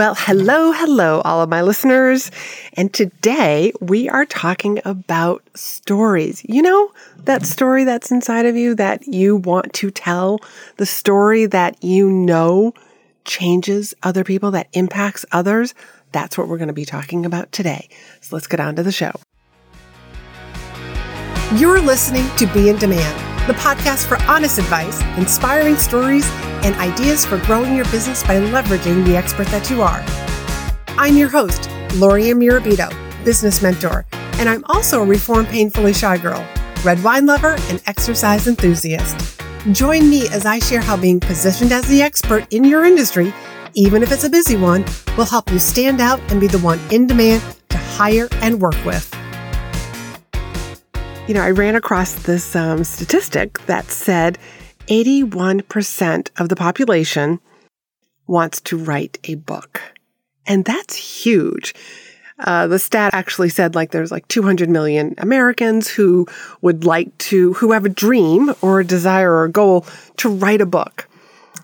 Well, hello, hello, all of my listeners. And today we are talking about stories. You know, that story that's inside of you that you want to tell, the story that you know changes other people, that impacts others. That's what we're going to be talking about today. So let's get on to the show. You're listening to Be in Demand, the podcast for honest advice, inspiring stories, and ideas for growing your business by leveraging the expert that you are. I'm your host, Lori Mirabito, business mentor, and I'm also a reformed painfully shy girl, red wine lover, and exercise enthusiast. Join me as I share how being positioned as the expert in your industry, even if it's a busy one, will help you stand out and be the one in demand to hire and work with. You know, I ran across this um, statistic that said 81% of the population wants to write a book. And that's huge. Uh, the stat actually said like there's like 200 million Americans who would like to, who have a dream or a desire or a goal to write a book.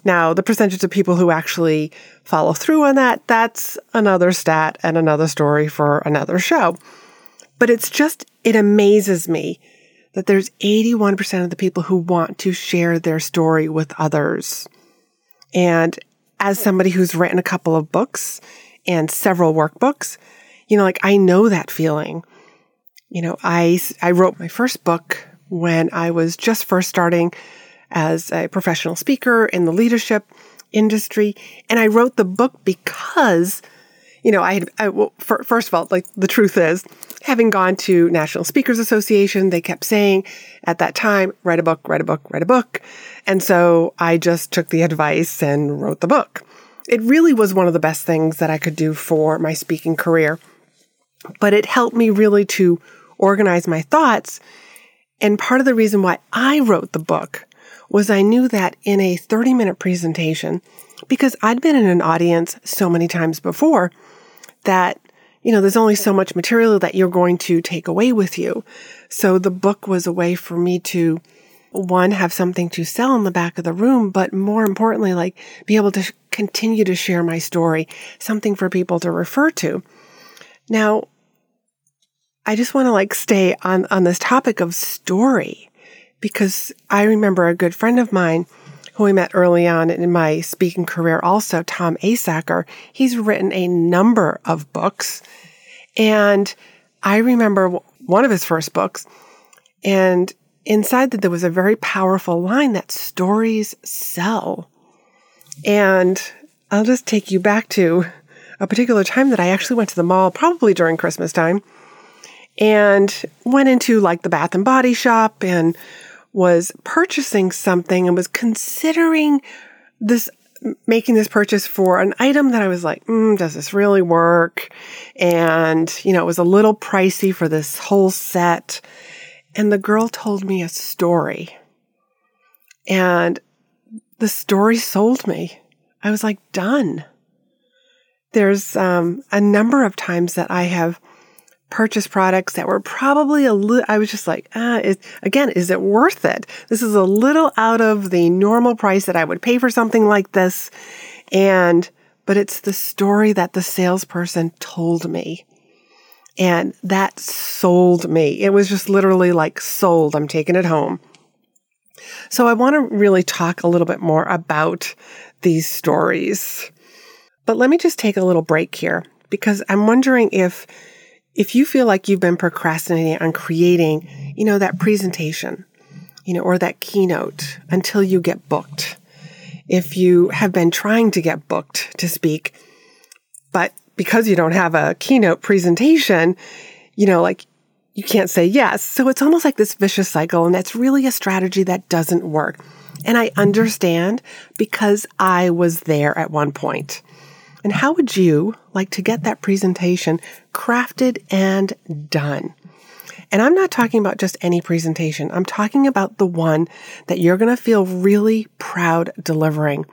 Now, the percentage of people who actually follow through on that, that's another stat and another story for another show. But it's just, it amazes me that there's 81% of the people who want to share their story with others. And as somebody who's written a couple of books and several workbooks, you know, like I know that feeling. You know, I, I wrote my first book when I was just first starting as a professional speaker in the leadership industry. And I wrote the book because you know, I had, I, well, for, first of all, like the truth is, having gone to National Speakers Association, they kept saying at that time, write a book, write a book, write a book. And so I just took the advice and wrote the book. It really was one of the best things that I could do for my speaking career. But it helped me really to organize my thoughts. And part of the reason why I wrote the book was I knew that in a 30 minute presentation, because I'd been in an audience so many times before, that, you know, there's only so much material that you're going to take away with you. So the book was a way for me to, one, have something to sell in the back of the room, but more importantly, like be able to sh- continue to share my story, something for people to refer to. Now, I just want to like stay on, on this topic of story because I remember a good friend of mine who I met early on in my speaking career, also Tom Asacker. He's written a number of books. And I remember one of his first books, and inside that there was a very powerful line that stories sell. And I'll just take you back to a particular time that I actually went to the mall, probably during Christmas time, and went into like the Bath and Body Shop and was purchasing something and was considering this making this purchase for an item that I was like, mm, does this really work? And, you know, it was a little pricey for this whole set. And the girl told me a story. And the story sold me. I was like, done. There's um, a number of times that I have purchase products that were probably a little, I was just like, ah, is, again, is it worth it? This is a little out of the normal price that I would pay for something like this. And, but it's the story that the salesperson told me. And that sold me. It was just literally like sold. I'm taking it home. So I want to really talk a little bit more about these stories. But let me just take a little break here because I'm wondering if if you feel like you've been procrastinating on creating, you know, that presentation, you know, or that keynote until you get booked, if you have been trying to get booked to speak, but because you don't have a keynote presentation, you know, like you can't say yes. So it's almost like this vicious cycle. And that's really a strategy that doesn't work. And I understand because I was there at one point. And how would you like to get that presentation crafted and done? And I'm not talking about just any presentation. I'm talking about the one that you're going to feel really proud delivering.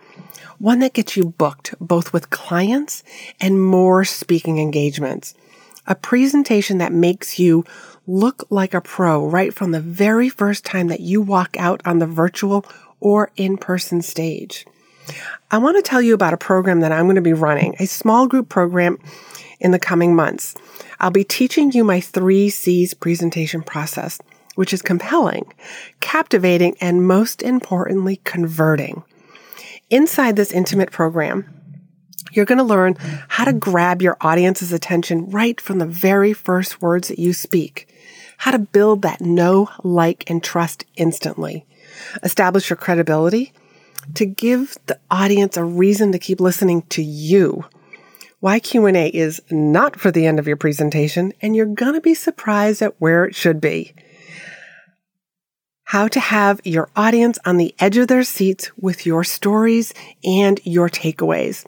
One that gets you booked both with clients and more speaking engagements. A presentation that makes you look like a pro right from the very first time that you walk out on the virtual or in person stage. I want to tell you about a program that I'm going to be running, a small group program in the coming months. I'll be teaching you my three C's presentation process, which is compelling, captivating, and most importantly, converting. Inside this intimate program, you're going to learn how to grab your audience's attention right from the very first words that you speak, how to build that know, like, and trust instantly, establish your credibility to give the audience a reason to keep listening to you. Why Q&A is not for the end of your presentation and you're going to be surprised at where it should be. How to have your audience on the edge of their seats with your stories and your takeaways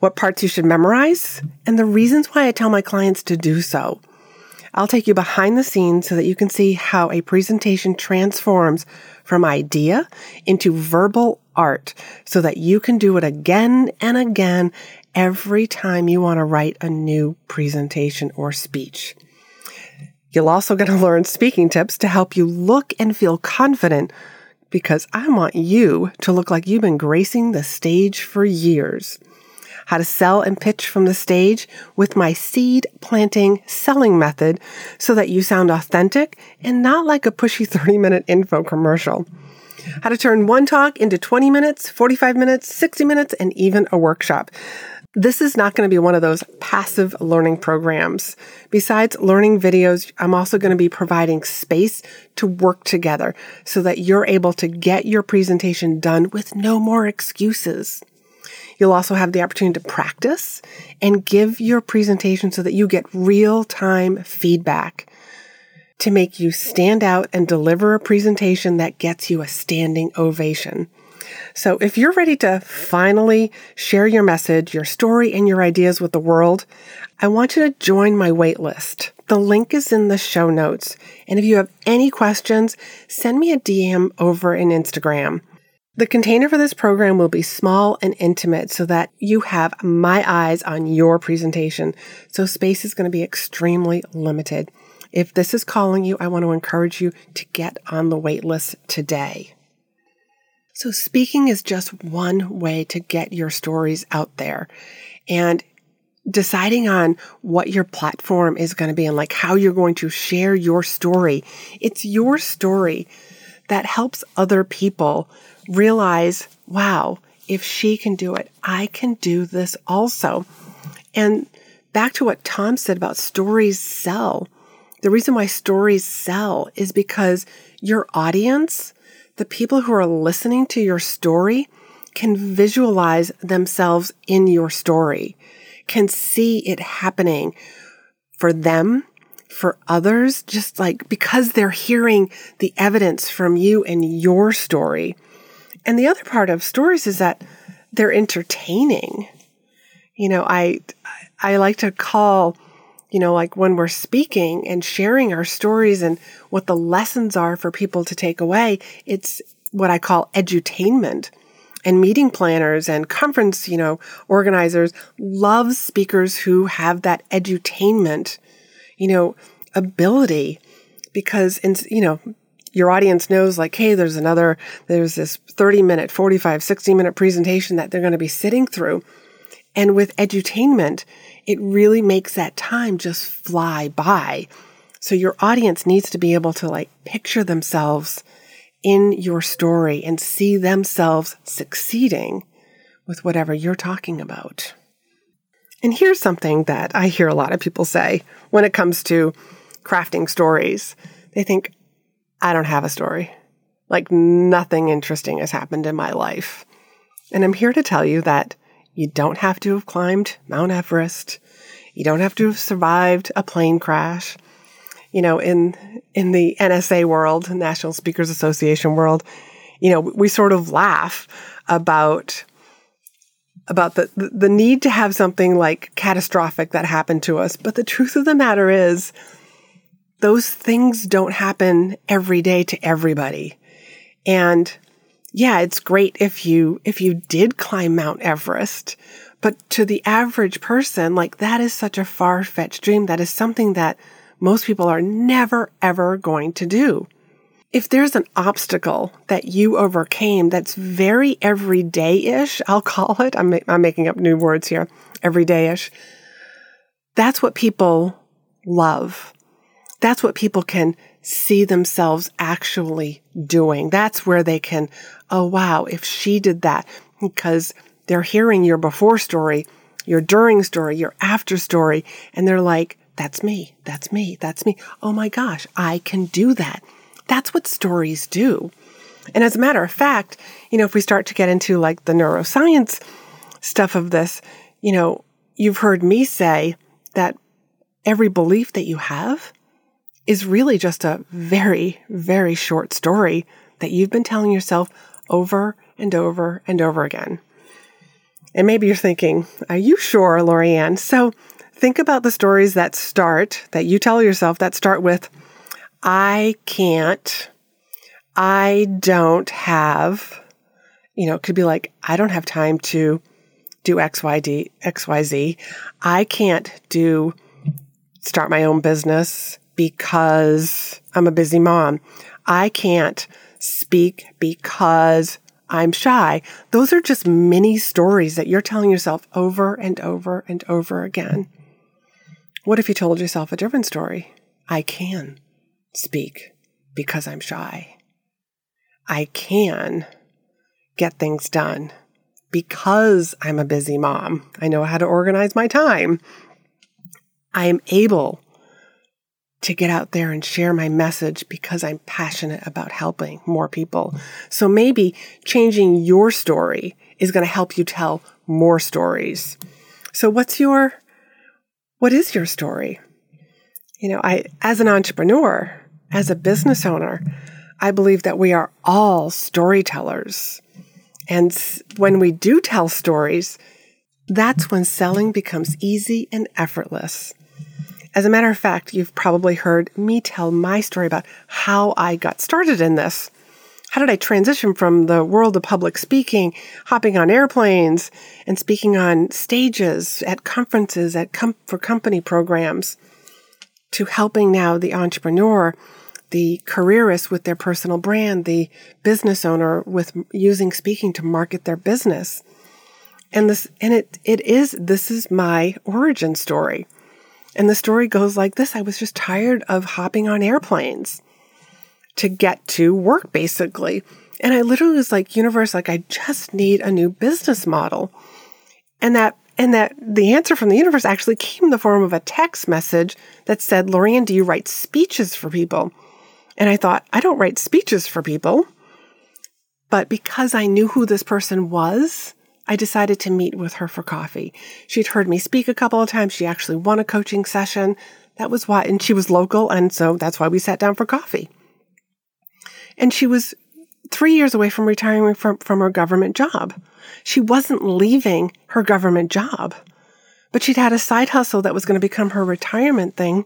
what parts you should memorize, and the reasons why I tell my clients to do so. I'll take you behind the scenes so that you can see how a presentation transforms from idea into verbal art so that you can do it again and again every time you want to write a new presentation or speech. You'll also get to learn speaking tips to help you look and feel confident because I want you to look like you've been gracing the stage for years how to sell and pitch from the stage with my seed planting selling method so that you sound authentic and not like a pushy 30 minute info commercial. How to turn one talk into 20 minutes, 45 minutes, 60 minutes, and even a workshop. This is not going to be one of those passive learning programs. Besides learning videos, I'm also going to be providing space to work together so that you're able to get your presentation done with no more excuses. You'll also have the opportunity to practice and give your presentation so that you get real time feedback to make you stand out and deliver a presentation that gets you a standing ovation. So if you're ready to finally share your message, your story, and your ideas with the world, I want you to join my waitlist. The link is in the show notes. And if you have any questions, send me a DM over in Instagram. The container for this program will be small and intimate so that you have my eyes on your presentation. So space is going to be extremely limited. If this is calling you, I want to encourage you to get on the wait list today. So speaking is just one way to get your stories out there and deciding on what your platform is going to be and like how you're going to share your story. It's your story that helps other people realize, wow, if she can do it, I can do this also. And back to what Tom said about stories sell. The reason why stories sell is because your audience, the people who are listening to your story, can visualize themselves in your story, can see it happening for them, for others, just like because they're hearing the evidence from you and your story. And the other part of stories is that they're entertaining. You know, I I like to call, you know, like when we're speaking and sharing our stories and what the lessons are for people to take away, it's what I call edutainment. And meeting planners and conference, you know, organizers love speakers who have that edutainment, you know, ability because, in, you know, your audience knows like, hey, there's another, there's this 30 minute, 45, 60 minute presentation that they're going to be sitting through. And with edutainment, it really makes that time just fly by. So your audience needs to be able to like picture themselves in your story and see themselves succeeding with whatever you're talking about. And here's something that I hear a lot of people say when it comes to crafting stories. They think, I don't have a story. Like nothing interesting has happened in my life. And I'm here to tell you that you don't have to have climbed Mount Everest. You don't have to have survived a plane crash. You know, in in the NSA world, National Speakers Association world, you know, we sort of laugh about about the, the need to have something like catastrophic that happened to us. But the truth of the matter is those things don't happen every day to everybody. And yeah, it's great if you, if you did climb Mount Everest, but to the average person, like that is such a far fetched dream. That is something that most people are never, ever going to do. If there's an obstacle that you overcame that's very everyday ish, I'll call it, I'm, I'm making up new words here, everyday ish, that's what people love. That's what people can see themselves actually doing. That's where they can, oh, wow, if she did that, because they're hearing your before story, your during story, your after story, and they're like, that's me, that's me, that's me. Oh my gosh, I can do that. That's what stories do. And as a matter of fact, you know, if we start to get into like the neuroscience stuff of this, you know, you've heard me say that every belief that you have is really just a very, very short story that you've been telling yourself over and over and over again. And maybe you're thinking, are you sure, Lorianne? So think about the stories that start, that you tell yourself, that start with, I can't, I don't have, you know, it could be like, I don't have time to do XYD, XYZ. I can't do, start my own business because I'm a busy mom. I can't speak because I'm shy. Those are just mini stories that you're telling yourself over and over and over again. What if you told yourself a different story? I can speak because I'm shy. I can get things done because I'm a busy mom. I know how to organize my time. I am able to get out there and share my message because I'm passionate about helping more people. So maybe changing your story is going to help you tell more stories. So what's your what is your story? You know, I as an entrepreneur, as a business owner, I believe that we are all storytellers. And when we do tell stories, that's when selling becomes easy and effortless. As a matter of fact, you've probably heard me tell my story about how I got started in this. How did I transition from the world of public speaking, hopping on airplanes, and speaking on stages at conferences, at com- for company programs, to helping now the entrepreneur the careerist with their personal brand, the business owner with using speaking to market their business. And this, and it, it is, this is my origin story. And the story goes like this. I was just tired of hopping on airplanes to get to work basically. And I literally was like, universe, like I just need a new business model. And that and that the answer from the universe actually came in the form of a text message that said, Lorianne, do you write speeches for people? And I thought, I don't write speeches for people. But because I knew who this person was, I decided to meet with her for coffee. She'd heard me speak a couple of times. She actually won a coaching session. That was why, and she was local. And so that's why we sat down for coffee. And she was three years away from retiring from, from her government job. She wasn't leaving her government job, but she'd had a side hustle that was going to become her retirement thing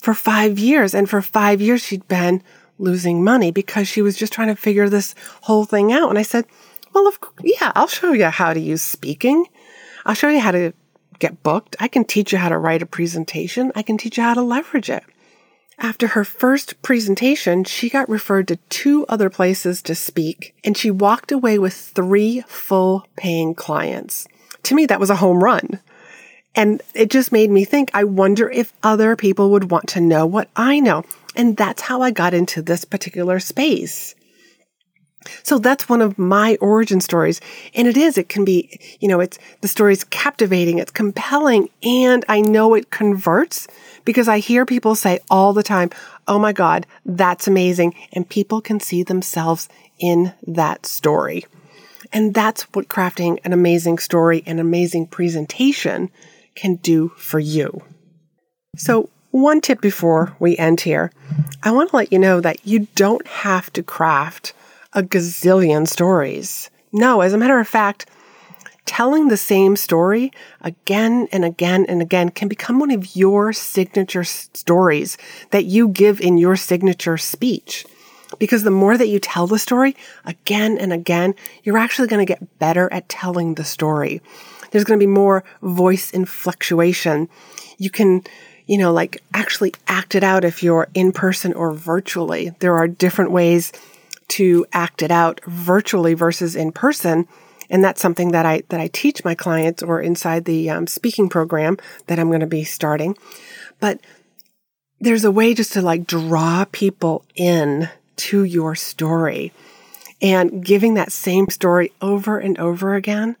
for five years. And for five years, she'd been losing money because she was just trying to figure this whole thing out. And I said, well, of, yeah, I'll show you how to use speaking. I'll show you how to get booked. I can teach you how to write a presentation. I can teach you how to leverage it. After her first presentation, she got referred to two other places to speak, and she walked away with three full paying clients. To me, that was a home run. And it just made me think, I wonder if other people would want to know what I know. And that's how I got into this particular space. So that's one of my origin stories. And it is, it can be, you know, it's the story's captivating, it's compelling, and I know it converts because I hear people say all the time, Oh my God, that's amazing. And people can see themselves in that story. And that's what crafting an amazing story, an amazing presentation can do for you. So, one tip before we end here I want to let you know that you don't have to craft a gazillion stories. No, as a matter of fact, telling the same story again and again and again can become one of your signature stories that you give in your signature speech. Because the more that you tell the story again and again, you're actually going to get better at telling the story. There's going to be more voice inflectuation. You can, you know, like actually act it out if you're in person or virtually. There are different ways to act it out virtually versus in person. And that's something that I, that I teach my clients or inside the um, speaking program that I'm going to be starting. But there's a way just to like draw people in to your story and giving that same story over and over again.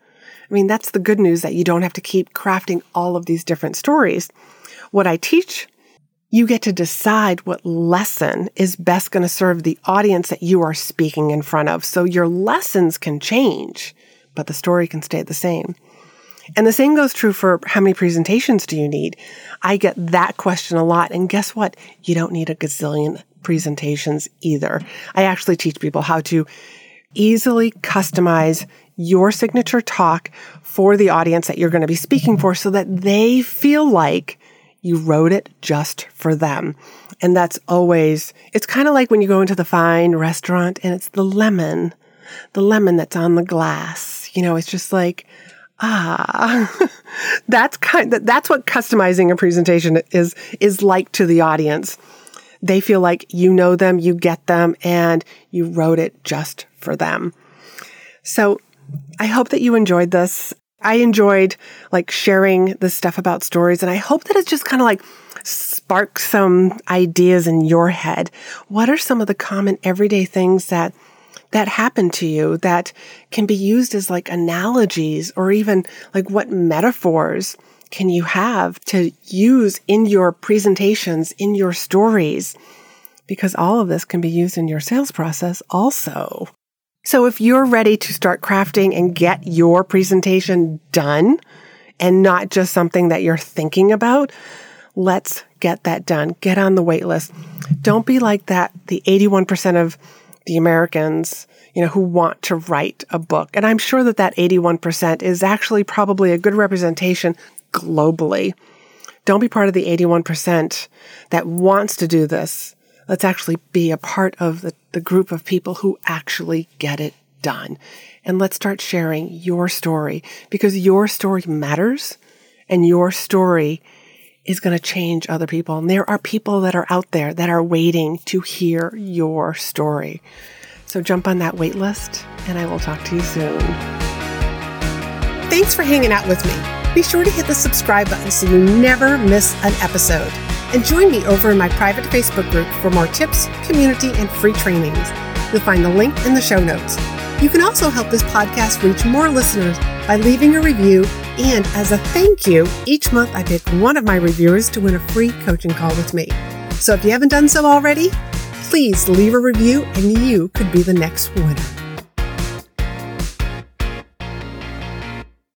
I mean, that's the good news that you don't have to keep crafting all of these different stories. What I teach, you get to decide what lesson is best going to serve the audience that you are speaking in front of. So your lessons can change, but the story can stay the same. And the same goes true for how many presentations do you need? I get that question a lot. And guess what? You don't need a gazillion presentations either. I actually teach people how to easily customize your signature talk for the audience that you're going to be speaking for so that they feel like you wrote it just for them. And that's always, it's kind of like when you go into the fine restaurant and it's the lemon, the lemon that's on the glass. You know, it's just like, ah, that's kind of, that's what customizing a presentation is, is like to the audience. They feel like you know them, you get them, and you wrote it just for them. So I hope that you enjoyed this. I enjoyed like sharing the stuff about stories, and I hope that it's just kind of like spark some ideas in your head. What are some of the common everyday things that that happen to you that can be used as like analogies or even like what metaphors can you have to use in your presentations, in your stories? Because all of this can be used in your sales process also. So if you're ready to start crafting and get your presentation done and not just something that you're thinking about, let's get that done. Get on the wait list. Don't be like that, the 81% of the Americans, you know, who want to write a book. And I'm sure that that 81% is actually probably a good representation globally. Don't be part of the 81% that wants to do this. Let's actually be a part of the, the group of people who actually get it done. And let's start sharing your story because your story matters and your story is going to change other people. And there are people that are out there that are waiting to hear your story. So jump on that wait list and I will talk to you soon. Thanks for hanging out with me. Be sure to hit the subscribe button so you never miss an episode. And join me over in my private Facebook group for more tips, community, and free trainings. You'll find the link in the show notes. You can also help this podcast reach more listeners by leaving a review. And as a thank you, each month I pick one of my reviewers to win a free coaching call with me. So if you haven't done so already, please leave a review and you could be the next winner.